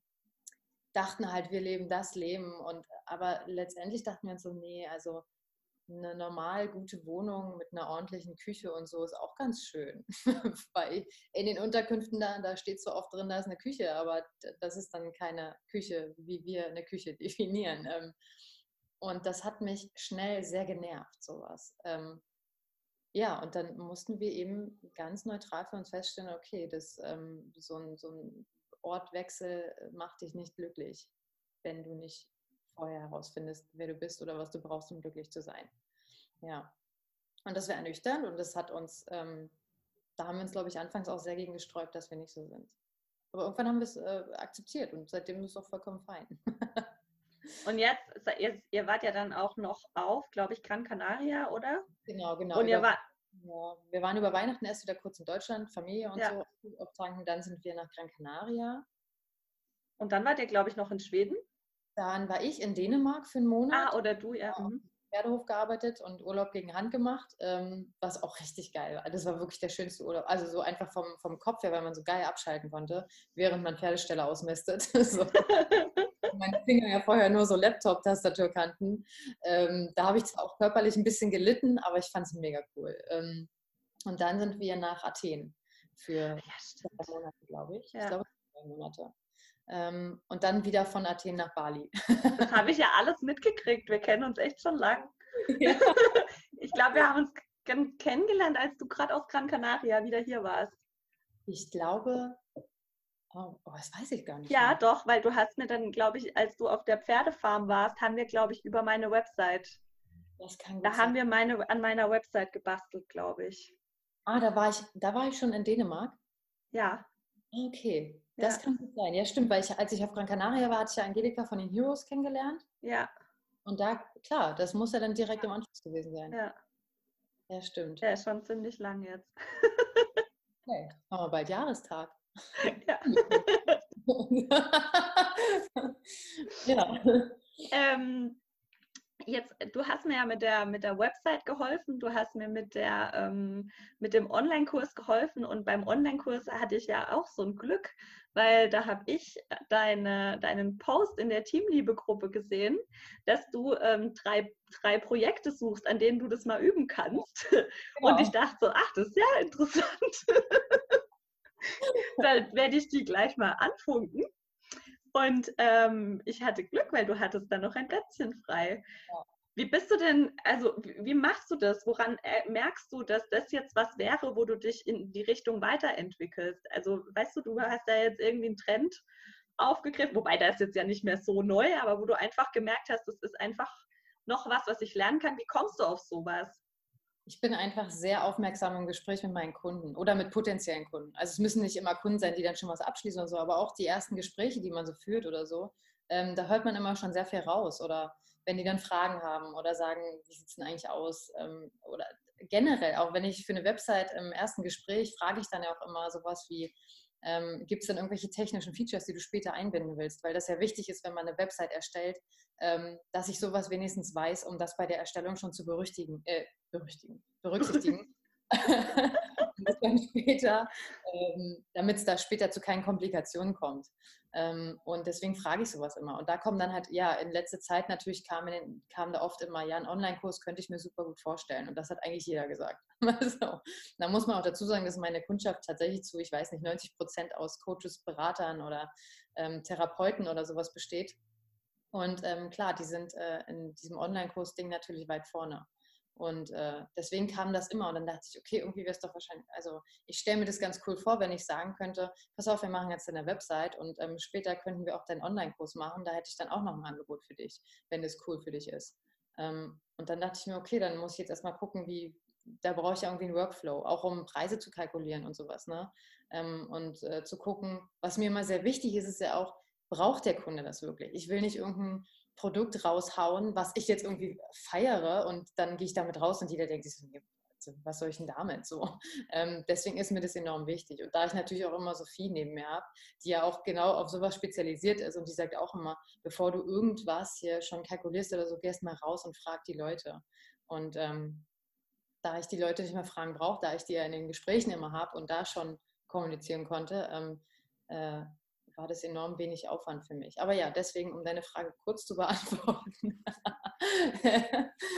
dachten halt, wir leben das Leben. Und aber letztendlich dachten wir uns so, nee, also eine normal gute Wohnung mit einer ordentlichen Küche und so ist auch ganz schön. [laughs] Weil in den Unterkünften da, da steht zwar oft drin, da ist eine Küche, aber das ist dann keine Küche, wie wir eine Küche [laughs] definieren. Ähm, und das hat mich schnell sehr genervt, sowas. Ähm, ja, und dann mussten wir eben ganz neutral für uns feststellen, okay, das, ähm, so, ein, so ein Ortwechsel macht dich nicht glücklich, wenn du nicht vorher herausfindest, wer du bist oder was du brauchst, um glücklich zu sein. Ja. Und das wäre ernüchternd und das hat uns, ähm, da haben wir uns, glaube ich, anfangs auch sehr gegen gesträubt, dass wir nicht so sind. Aber irgendwann haben wir es äh, akzeptiert und seitdem ist es auch vollkommen fein. [laughs] und jetzt, ihr, ihr, wart ja dann auch noch auf, glaube ich, Gran Canaria, oder? Genau, genau. Und ihr wart. Ja, wir waren über Weihnachten erst wieder kurz in Deutschland, Familie und ja. so auftanken. Dann sind wir nach Gran Canaria. Und dann wart ihr, glaube ich, noch in Schweden? Dann war ich in Dänemark für einen Monat. Ah, oder du, ja. Genau. Mhm. Pferdehof gearbeitet und Urlaub gegen Hand gemacht, ähm, was auch richtig geil war. Das war wirklich der schönste Urlaub. Also so einfach vom, vom Kopf her, weil man so geil abschalten konnte, während man Pferdeställe ausmistet. [laughs] so. Meine Finger ja vorher nur so Laptop-Tastatur kannten. Ähm, da habe ich zwar auch körperlich ein bisschen gelitten, aber ich fand es mega cool. Ähm, und dann sind wir nach Athen für ja, drei Monate, glaube ich. Ja. Ich glaube, drei Monate. Ähm, und dann wieder von Athen nach Bali. Das habe ich ja alles mitgekriegt. Wir kennen uns echt schon lang. Ja. [laughs] Ich glaube, wir haben uns kennengelernt, als du gerade aus Gran Canaria wieder hier warst. Ich glaube, oh, oh, das weiß ich gar nicht. Ja, mehr. doch, weil du hast mir dann, glaube ich, als du auf der Pferdefarm warst, haben wir, glaube ich, über meine Website. Das kann da sein. haben wir meine, an meiner Website gebastelt, glaube ich. Ah, da war ich, da war ich schon in Dänemark. Ja. Okay. Das ja. kann gut sein. Ja, stimmt, weil ich, als ich auf Gran Canaria war, hatte ich ja Angelika von den Heroes kennengelernt. Ja. Und da, klar, das muss ja dann direkt im Anschluss gewesen sein. Ja. Ja, stimmt. Ja, schon ziemlich lang jetzt. Okay, machen wir bald Jahrestag. Ja. [laughs] ja. Ähm, jetzt, du hast mir ja mit der, mit der Website geholfen, du hast mir mit, der, ähm, mit dem Online-Kurs geholfen und beim Online-Kurs hatte ich ja auch so ein Glück, weil da habe ich deine, deinen Post in der Teamliebe-Gruppe gesehen, dass du ähm, drei, drei Projekte suchst, an denen du das mal üben kannst. [laughs] Genau. Und ich dachte so, ach, das ist ja interessant. [laughs] Dann werde ich die gleich mal anfunken. Und ähm, ich hatte Glück, weil du hattest dann noch ein Plätzchen frei. Ja. Wie bist du denn, also wie machst du das? Woran äh, merkst du, dass das jetzt was wäre, wo du dich in die Richtung weiterentwickelst? Also weißt du, du hast da jetzt irgendwie einen Trend aufgegriffen, wobei das jetzt ja nicht mehr so neu, aber wo du einfach gemerkt hast, das ist einfach noch was, was ich lernen kann. Wie kommst du auf sowas? Ich bin einfach sehr aufmerksam im Gespräch mit meinen Kunden oder mit potenziellen Kunden. Also es müssen nicht immer Kunden sein, die dann schon was abschließen oder so, aber auch die ersten Gespräche, die man so führt oder so, ähm, da hört man immer schon sehr viel raus. Oder wenn die dann Fragen haben oder sagen, wie sieht es denn eigentlich aus? Ähm, oder generell, auch wenn ich für eine Website im ersten Gespräch frage ich dann ja auch immer sowas wie, ähm, gibt es denn irgendwelche technischen Features, die du später einbinden willst? Weil das ja wichtig ist, wenn man eine Website erstellt, ähm, dass ich sowas wenigstens weiß, um das bei der Erstellung schon zu berüchtigen, äh, berüchtigen, berücksichtigen. [laughs] [laughs] dann ähm, damit es da später zu keinen Komplikationen kommt. Ähm, und deswegen frage ich sowas immer. Und da kommen dann halt, ja, in letzter Zeit natürlich kam, den, kam da oft immer, ja, ein Online-Kurs könnte ich mir super gut vorstellen. Und das hat eigentlich jeder gesagt. [laughs] so. Da muss man auch dazu sagen, dass meine Kundschaft tatsächlich zu, ich weiß nicht, 90 Prozent aus Coaches, Beratern oder ähm, Therapeuten oder sowas besteht. Und ähm, klar, die sind äh, in diesem Online-Kurs-Ding natürlich weit vorne. Und äh, deswegen kam das immer. Und dann dachte ich, okay, irgendwie wäre es doch wahrscheinlich, also ich stelle mir das ganz cool vor, wenn ich sagen könnte, pass auf, wir machen jetzt eine Website und ähm, später könnten wir auch deinen Online-Kurs machen. Da hätte ich dann auch noch ein Angebot für dich, wenn das cool für dich ist. Ähm, und dann dachte ich mir, okay, dann muss ich jetzt erstmal gucken, wie, da brauche ich ja irgendwie einen Workflow, auch um Preise zu kalkulieren und sowas. Ne? Ähm, und äh, zu gucken, was mir immer sehr wichtig ist, ist ja auch, braucht der Kunde das wirklich? Ich will nicht irgendein Produkt raushauen, was ich jetzt irgendwie feiere und dann gehe ich damit raus und jeder denkt sich, was soll ich denn damit? So, [laughs] ähm, deswegen ist mir das enorm wichtig. Und da ich natürlich auch immer Sophie neben mir habe, die ja auch genau auf sowas spezialisiert ist und die sagt auch immer, bevor du irgendwas hier schon kalkulierst oder so, gehst mal raus und frag die Leute. Und ähm, da ich die Leute nicht mehr fragen brauche, da ich die ja in den Gesprächen immer habe und da schon kommunizieren konnte, ähm, äh, war das enorm wenig Aufwand für mich. Aber ja, deswegen, um deine Frage kurz zu [laughs] beantworten.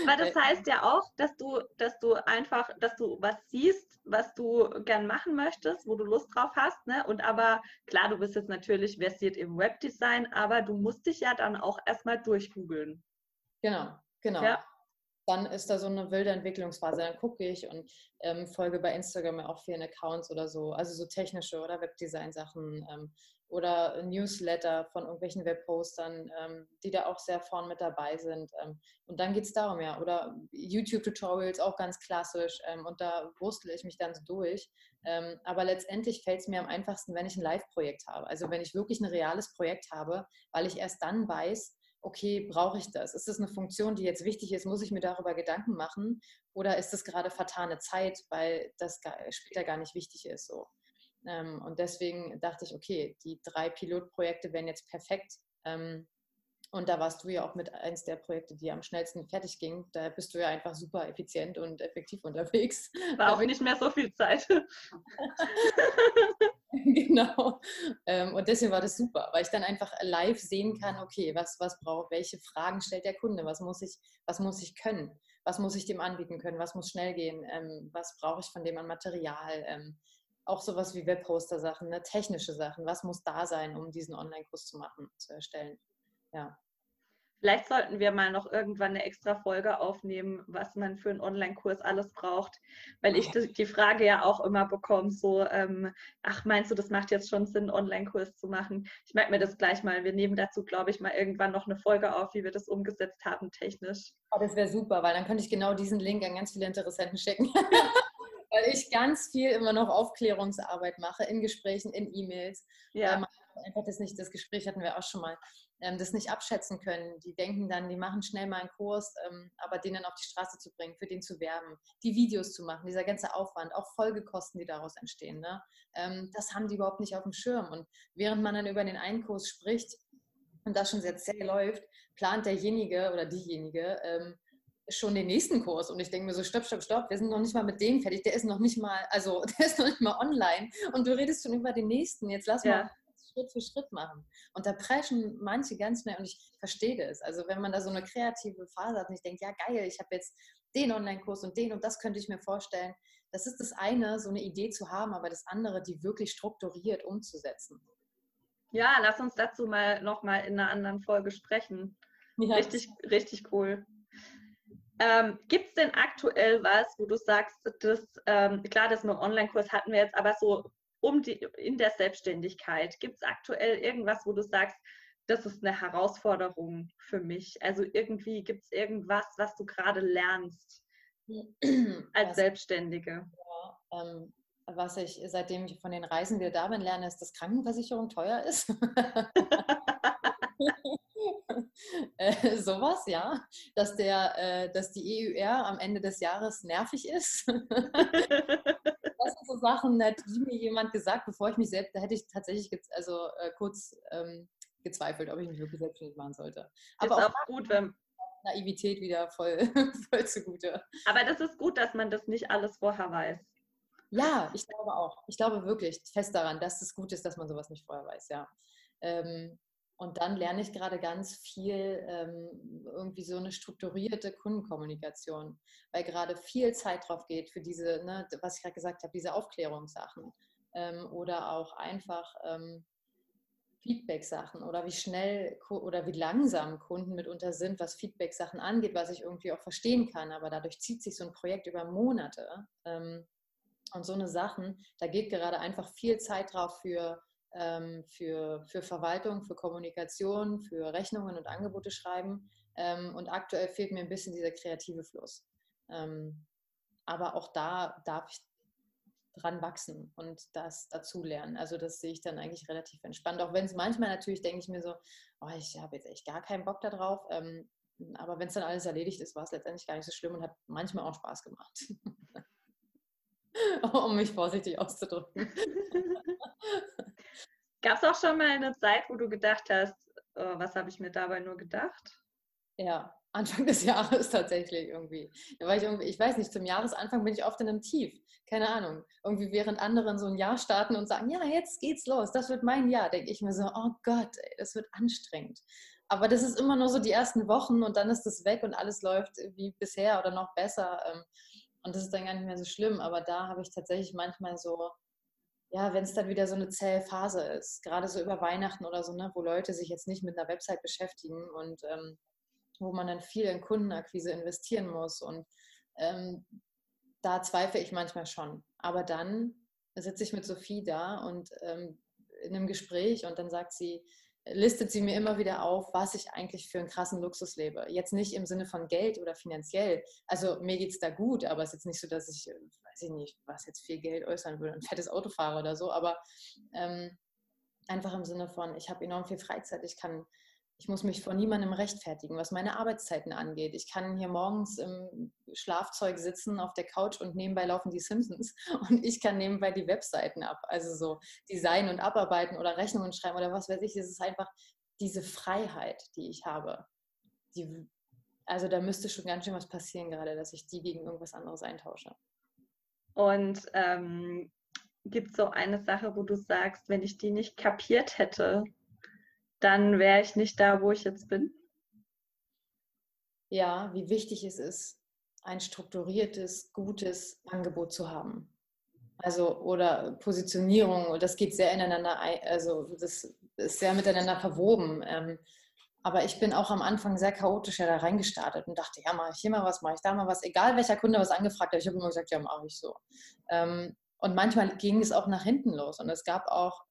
Aber das heißt ja auch, dass du, dass du einfach, dass du was siehst, was du gern machen möchtest, wo du Lust drauf hast, ne? Und aber klar, du bist jetzt natürlich versiert im Webdesign, aber du musst dich ja dann auch erstmal durchgoogeln. Genau, genau. Ja dann ist da so eine wilde Entwicklungsphase. Dann gucke ich und ähm, folge bei Instagram auch vielen Accounts oder so, also so technische oder Webdesign-Sachen ähm, oder Newsletter von irgendwelchen Webpostern, ähm, die da auch sehr vorn mit dabei sind. Ähm, und dann geht es darum, ja, oder YouTube-Tutorials auch ganz klassisch ähm, und da wurstle ich mich dann so durch. Ähm, aber letztendlich fällt es mir am einfachsten, wenn ich ein Live-Projekt habe. Also wenn ich wirklich ein reales Projekt habe, weil ich erst dann weiß, okay, brauche ich das? Ist das eine Funktion, die jetzt wichtig ist? Muss ich mir darüber Gedanken machen? Oder ist das gerade vertane Zeit, weil das später gar nicht wichtig ist? So. Ähm, und deswegen dachte ich, okay, die drei Pilotprojekte wären jetzt perfekt. Ähm, und da warst du ja auch mit eins der Projekte, die am schnellsten fertig ging. Da bist du ja einfach super effizient und effektiv unterwegs. War auch nicht mehr so viel Zeit. [laughs] genau. Ähm, und deswegen war das super, weil ich dann einfach live sehen kann, okay, was, was braucht, welche Fragen stellt der Kunde, was muss ich, was muss ich können, was muss ich dem anbieten können, was muss schnell gehen, ähm, was brauche ich von dem an Material, ähm, auch sowas wie Webposter-Sachen, ne, technische Sachen, was muss da sein, um diesen Online-Kurs zu machen, zu erstellen. Ja. Vielleicht sollten wir mal noch irgendwann eine extra Folge aufnehmen, was man für einen Online-Kurs alles braucht, weil ich die Frage ja auch immer bekomme, so, ähm, ach, meinst du, das macht jetzt schon Sinn, einen Online-Kurs zu machen? Ich merke mir das gleich mal. Wir nehmen dazu, glaube ich, mal irgendwann noch eine Folge auf, wie wir das umgesetzt haben, technisch. Oh, das wäre super, weil dann könnte ich genau diesen Link an ganz viele Interessenten schicken. [laughs] weil ich ganz viel immer noch Aufklärungsarbeit mache in Gesprächen, in E-Mails. Ja. Ähm, einfach das nicht, das Gespräch hatten wir auch schon mal, ähm, das nicht abschätzen können. Die denken dann, die machen schnell mal einen Kurs, ähm, aber den dann auf die Straße zu bringen, für den zu werben, die Videos zu machen, dieser ganze Aufwand, auch Folgekosten, die daraus entstehen, ne? Das haben die überhaupt nicht auf dem Schirm. Und während man dann über den einen Kurs spricht und das schon sehr zäh läuft, plant derjenige oder diejenige schon den nächsten Kurs und ich denke mir so, stopp, stopp, stopp, wir sind noch nicht mal mit dem fertig, der ist noch nicht mal, also [laughs] der ist noch nicht mal online und du redest schon über den nächsten, jetzt lass ja. mal Schritt für Schritt machen. Und da preschen manche ganz schnell und ich verstehe das. Also wenn man da so eine kreative Phase hat und ich denke, ja geil, ich habe jetzt den Online-Kurs und den und das könnte ich mir vorstellen. Das ist das eine, so eine Idee zu haben, aber das andere, die wirklich strukturiert umzusetzen. Ja, lass uns dazu mal nochmal in einer anderen Folge sprechen. Ja. Richtig, richtig cool. Ähm, Gibt es denn aktuell was, wo du sagst, das, ähm, klar, das mit dem Online-Kurs hatten wir jetzt, aber so um die, in der Selbstständigkeit? Gibt es aktuell irgendwas, wo du sagst, das ist eine Herausforderung für mich? Also irgendwie gibt es irgendwas, was du gerade lernst [clears throat] als was, Selbstständige? Ja, ähm, was ich, seitdem ich von den Reisen wieder da bin, lerne, ist, dass Krankenversicherung teuer ist. [laughs] [laughs] [laughs] äh, sowas, ja. Dass, der, äh, dass die EUR am Ende des Jahres nervig ist. [laughs] das sind so Sachen, da hat mir jemand gesagt, bevor ich mich selbst, da hätte ich tatsächlich also, äh, kurz ähm, gezweifelt, ob ich mich wirklich selbstständig machen sollte. Aber ist auch, auch gut, wenn, Naivität wieder voll, [laughs] voll zugute. Aber das ist gut, dass man das nicht alles vorher weiß. Ja, ich glaube auch. Ich glaube wirklich fest daran, dass es gut ist, dass man sowas nicht vorher weiß, ja. Ähm, und dann lerne ich gerade ganz viel ähm, irgendwie so eine strukturierte Kundenkommunikation, weil gerade viel Zeit drauf geht für diese, ne, was ich gerade gesagt habe, diese Aufklärungssachen ähm, oder auch einfach ähm, Feedback-Sachen oder wie schnell oder wie langsam Kunden mitunter sind, was Feedback-Sachen angeht, was ich irgendwie auch verstehen kann. Aber dadurch zieht sich so ein Projekt über Monate. Ähm, und so eine Sachen, da geht gerade einfach viel Zeit drauf für ähm, für, für Verwaltung, für Kommunikation, für Rechnungen und Angebote schreiben. Ähm, und aktuell fehlt mir ein bisschen dieser kreative Fluss. Ähm, aber auch da darf ich dran wachsen und das dazulernen. Also das sehe ich dann eigentlich relativ entspannt. Auch wenn es manchmal natürlich denke ich mir so, oh, ich habe jetzt echt gar keinen Bock darauf. Ähm, aber wenn es dann alles erledigt ist, war es letztendlich gar nicht so schlimm und hat manchmal auch Spaß gemacht. [laughs] [laughs] um mich vorsichtig auszudrücken. [laughs] Gab es auch schon mal eine Zeit, wo du gedacht hast, oh, was habe ich mir dabei nur gedacht? Ja, Anfang des [laughs] Jahres tatsächlich irgendwie. Da war ich irgendwie, ich weiß nicht, zum Jahresanfang bin ich oft in einem Tief. Keine Ahnung. Irgendwie während anderen so ein Jahr starten und sagen, ja, jetzt geht's los, das wird mein Jahr, denke ich mir so, oh Gott, ey, das wird anstrengend. Aber das ist immer nur so die ersten Wochen und dann ist das weg und alles läuft wie bisher oder noch besser. Und das ist dann gar nicht mehr so schlimm. Aber da habe ich tatsächlich manchmal so ja, wenn es dann wieder so eine zähe Phase ist, gerade so über Weihnachten oder so, ne, wo Leute sich jetzt nicht mit einer Website beschäftigen und ähm, wo man dann viel in Kundenakquise investieren muss. Und ähm, da zweifle ich manchmal schon. Aber dann sitze ich mit Sophie da und ähm, in einem Gespräch und dann sagt sie, listet sie mir immer wieder auf, was ich eigentlich für einen krassen Luxus lebe. Jetzt nicht im Sinne von Geld oder finanziell. Also mir geht es da gut, aber es ist jetzt nicht so, dass ich, äh, weiß ich nicht, was jetzt viel Geld äußern würde, ein fettes Auto fahre oder so, aber ähm, einfach im Sinne von, ich habe enorm viel Freizeit, ich kann ich muss mich vor niemandem rechtfertigen, was meine Arbeitszeiten angeht. Ich kann hier morgens im Schlafzeug sitzen auf der Couch und nebenbei laufen die Simpsons [laughs] und ich kann nebenbei die Webseiten ab. Also so Design und Abarbeiten oder Rechnungen schreiben oder was weiß ich. Es ist einfach diese Freiheit, die ich habe. Die, also da müsste schon ganz schön was passieren gerade, dass ich die gegen irgendwas anderes eintausche. Und ähm, gibt es so eine Sache, wo du sagst, wenn ich die nicht kapiert hätte, dann wäre ich nicht da, wo ich jetzt bin. Ja, wie wichtig es ist, ein strukturiertes, gutes Angebot zu haben. Also oder Positionierung, das geht sehr ineinander, also das ist sehr miteinander verwoben. Ähm, aber ich bin auch am Anfang sehr chaotisch ja da reingestartet und dachte, ja, mache ich hier mal was, mache ich da mal was, egal welcher Kunde was angefragt hat. Ich habe immer gesagt, ja, mache ich so. Ähm, und manchmal ging es auch nach hinten los. Und es gab auch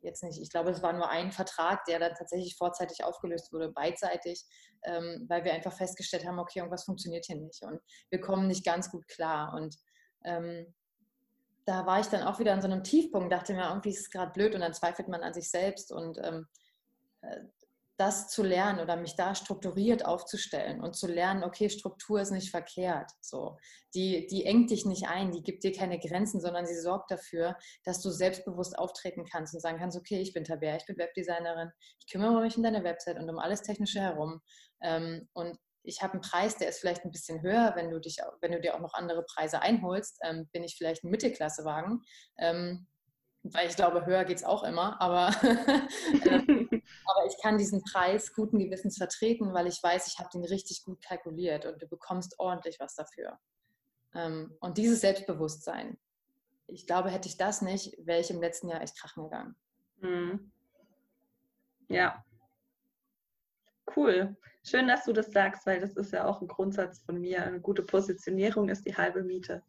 jetzt nicht, ich glaube, es war nur ein Vertrag, der dann tatsächlich vorzeitig aufgelöst wurde, beidseitig, ähm, weil wir einfach festgestellt haben, okay, irgendwas funktioniert hier nicht und wir kommen nicht ganz gut klar. Und ähm, da war ich dann auch wieder an so einem Tiefpunkt, dachte mir, irgendwie ist es gerade blöd und dann zweifelt man an sich selbst und ähm, äh, das zu lernen oder mich da strukturiert aufzustellen und zu lernen, okay, Struktur ist nicht verkehrt. So, die, die engt dich nicht ein, die gibt dir keine Grenzen, sondern sie sorgt dafür, dass du selbstbewusst auftreten kannst und sagen kannst, okay, ich bin Tabea, ich bin Webdesignerin, ich kümmere mich um deine Website und um alles Technische herum. Ähm, und ich habe einen Preis, der ist vielleicht ein bisschen höher, wenn du dich, wenn du dir auch noch andere Preise einholst, ähm, bin ich vielleicht ein Mittelklassewagen. Ähm, weil ich glaube, höher geht es auch immer, aber, [laughs] ähm, aber ich kann diesen Preis guten Gewissens vertreten, weil ich weiß, ich habe den richtig gut kalkuliert und du bekommst ordentlich was dafür. Ähm, und dieses Selbstbewusstsein, ich glaube, hätte ich das nicht, wäre ich im letzten Jahr echt krachen gegangen. Mhm. Ja. Cool. Schön, dass du das sagst, weil das ist ja auch ein Grundsatz von mir. Eine gute Positionierung ist die halbe Miete.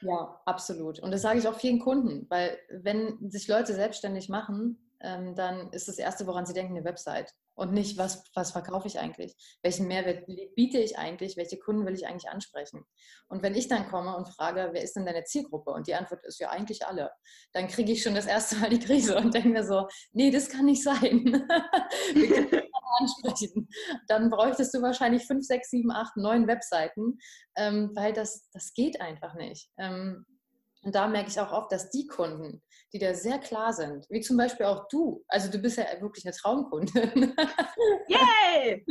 Ja, absolut. Und das sage ich auch vielen Kunden, weil wenn sich Leute selbstständig machen, ähm, dann ist das Erste, woran sie denken, eine Website. Und nicht, was, was verkaufe ich eigentlich? Welchen Mehrwert biete ich eigentlich? Welche Kunden will ich eigentlich ansprechen? Und wenn ich dann komme und frage, wer ist denn deine Zielgruppe? Und die Antwort ist ja eigentlich alle. Dann kriege ich schon das erste Mal die Krise und denke mir so, nee, das kann nicht sein. [laughs] Wir können ansprechen. Dann bräuchtest du wahrscheinlich fünf, sechs, sieben, acht, neun Webseiten, ähm, weil das, das geht einfach nicht. Ähm, und da merke ich auch oft, dass die Kunden, die da sehr klar sind, wie zum Beispiel auch du, also du bist ja wirklich eine Traumkundin. Yay!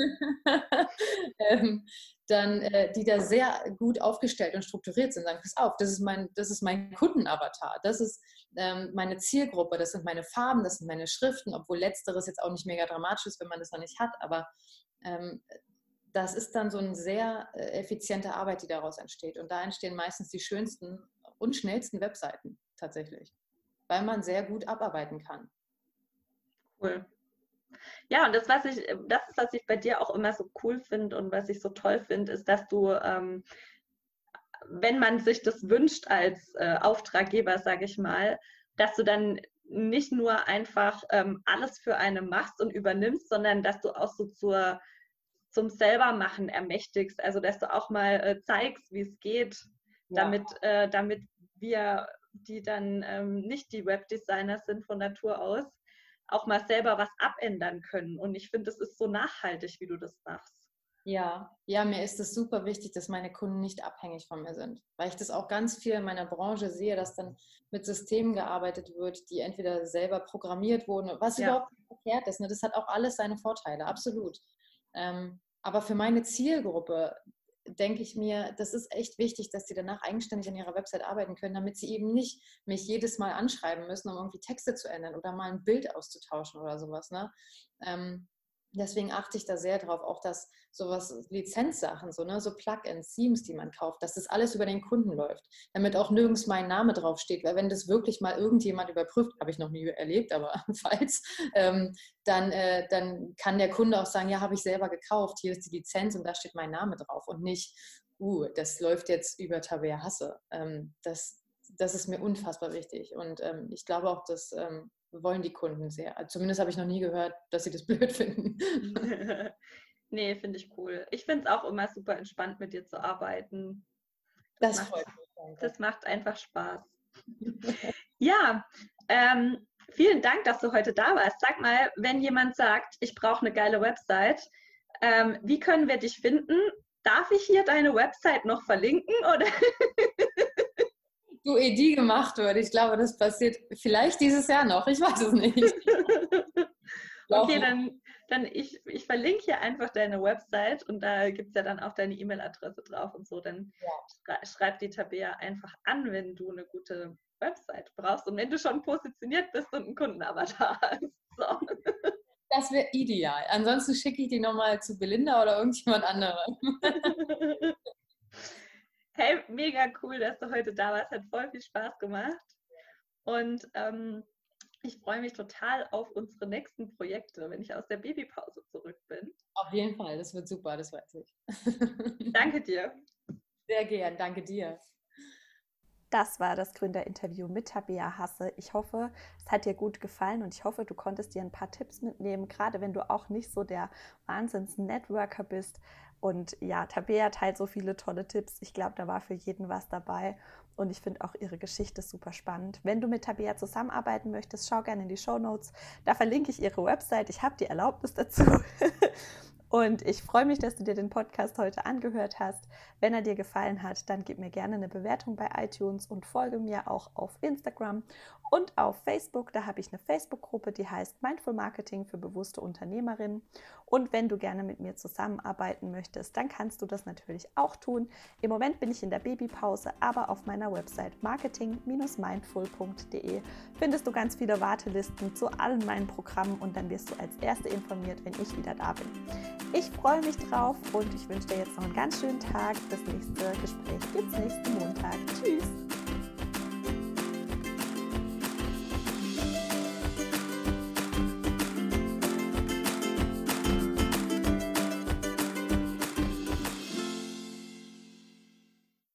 [laughs] ähm, dann, äh, die da sehr gut aufgestellt und strukturiert sind, sagen, pass auf, das ist mein, das ist mein Kundenavatar, das ist ähm, meine Zielgruppe, das sind meine Farben, das sind meine Schriften, obwohl letzteres jetzt auch nicht mega dramatisch ist, wenn man das noch nicht hat, aber ähm, das ist dann so eine sehr äh, effiziente Arbeit, die daraus entsteht. Und da entstehen meistens die schönsten und schnellsten Webseiten tatsächlich, weil man sehr gut abarbeiten kann. Cool. Ja, und das, was ich, das ist, was ich bei dir auch immer so cool finde und was ich so toll finde, ist, dass du, ähm, wenn man sich das wünscht als äh, Auftraggeber, sage ich mal, dass du dann nicht nur einfach ähm, alles für eine machst und übernimmst, sondern dass du auch so zur, zum Selbermachen ermächtigst. Also, dass du auch mal äh, zeigst, wie es geht, ja. damit, äh, damit wir, die dann ähm, nicht die Webdesigner sind von Natur aus, auch mal selber was abändern können. Und ich finde, es ist so nachhaltig, wie du das machst. Ja, ja, mir ist es super wichtig, dass meine Kunden nicht abhängig von mir sind, weil ich das auch ganz viel in meiner Branche sehe, dass dann mit Systemen gearbeitet wird, die entweder selber programmiert wurden, was ja. überhaupt nicht verkehrt ist. Ne? Das hat auch alles seine Vorteile, absolut. Ähm, aber für meine Zielgruppe, denke ich mir, das ist echt wichtig, dass sie danach eigenständig an ihrer Website arbeiten können, damit sie eben nicht mich jedes Mal anschreiben müssen, um irgendwie Texte zu ändern oder mal ein Bild auszutauschen oder sowas. Ne? Ähm, deswegen achte ich da sehr drauf, auch dass sowas Lizenzsachen, so, ne, so Plugins, Themes, die man kauft, dass das alles über den Kunden läuft, damit auch nirgends mein Name draufsteht, weil wenn das wirklich mal irgendjemand überprüft, habe ich noch nie erlebt, aber [laughs] falls, ähm, dann, äh, dann kann der Kunde auch sagen, ja, habe ich selber gekauft, hier ist die Lizenz und da steht mein Name drauf und nicht, uh, das läuft jetzt über Tabea Hasse. Ähm, das, das ist mir unfassbar wichtig und ähm, ich glaube auch, dass ähm, wollen die Kunden sehr. Zumindest habe ich noch nie gehört, dass sie das [laughs] blöd finden. [laughs] nee, finde ich cool. Ich finde es auch immer super entspannt, mit dir zu arbeiten. Das, das macht, freut mich. Das macht einfach Spaß. [laughs] ja, ähm, vielen Dank, dass du heute da warst. Sag mal, wenn jemand sagt, ich brauche eine geile Website, ähm, wie können wir dich finden? Darf ich hier deine Website noch verlinken? Oder? Duedi gemacht wird. Ich glaube, das passiert vielleicht dieses Jahr noch. Ich weiß es nicht. [laughs] okay, dann, dann ich, ich verlinke hier einfach deine Website und da gibt es ja dann auch deine E-Mail-Adresse drauf und so. Dann ja. schreib die Tabea einfach an, wenn du eine gute Website brauchst und wenn du schon positioniert bist und einen Kundenavatar hast. [laughs] So. Das wäre ideal. Ansonsten schicke ich die nochmal zu Belinda oder irgendjemand anderem. [laughs] Hey, mega cool, dass du heute da warst. Hat voll viel Spaß gemacht. Und ähm, ich freue mich total auf unsere nächsten Projekte, wenn ich aus der Babypause zurück bin. Auf jeden Fall, das wird super, das weiß ich. [laughs] danke dir. Sehr gern, danke dir. Das war das Gründerinterview mit Tabea Hasse. Ich hoffe, es hat dir gut gefallen und ich hoffe, du konntest dir ein paar Tipps mitnehmen, gerade wenn du auch nicht so der Wahnsinns-Networker bist und ja, Tabea teilt so viele tolle Tipps. Ich glaube, da war für jeden was dabei. Und ich finde auch ihre Geschichte super spannend. Wenn du mit Tabea zusammenarbeiten möchtest, schau gerne in die Show Notes. Da verlinke ich ihre Website. Ich habe die Erlaubnis dazu. [laughs] Und ich freue mich, dass du dir den Podcast heute angehört hast. Wenn er dir gefallen hat, dann gib mir gerne eine Bewertung bei iTunes und folge mir auch auf Instagram und auf Facebook. Da habe ich eine Facebook-Gruppe, die heißt Mindful Marketing für bewusste Unternehmerinnen. Und wenn du gerne mit mir zusammenarbeiten möchtest, dann kannst du das natürlich auch tun. Im Moment bin ich in der Babypause, aber auf meiner Website marketing-mindful.de findest du ganz viele Wartelisten zu allen meinen Programmen und dann wirst du als Erste informiert, wenn ich wieder da bin. Ich freue mich drauf und ich wünsche dir jetzt noch einen ganz schönen Tag. Das nächste Gespräch gibt es nächsten Montag. Tschüss!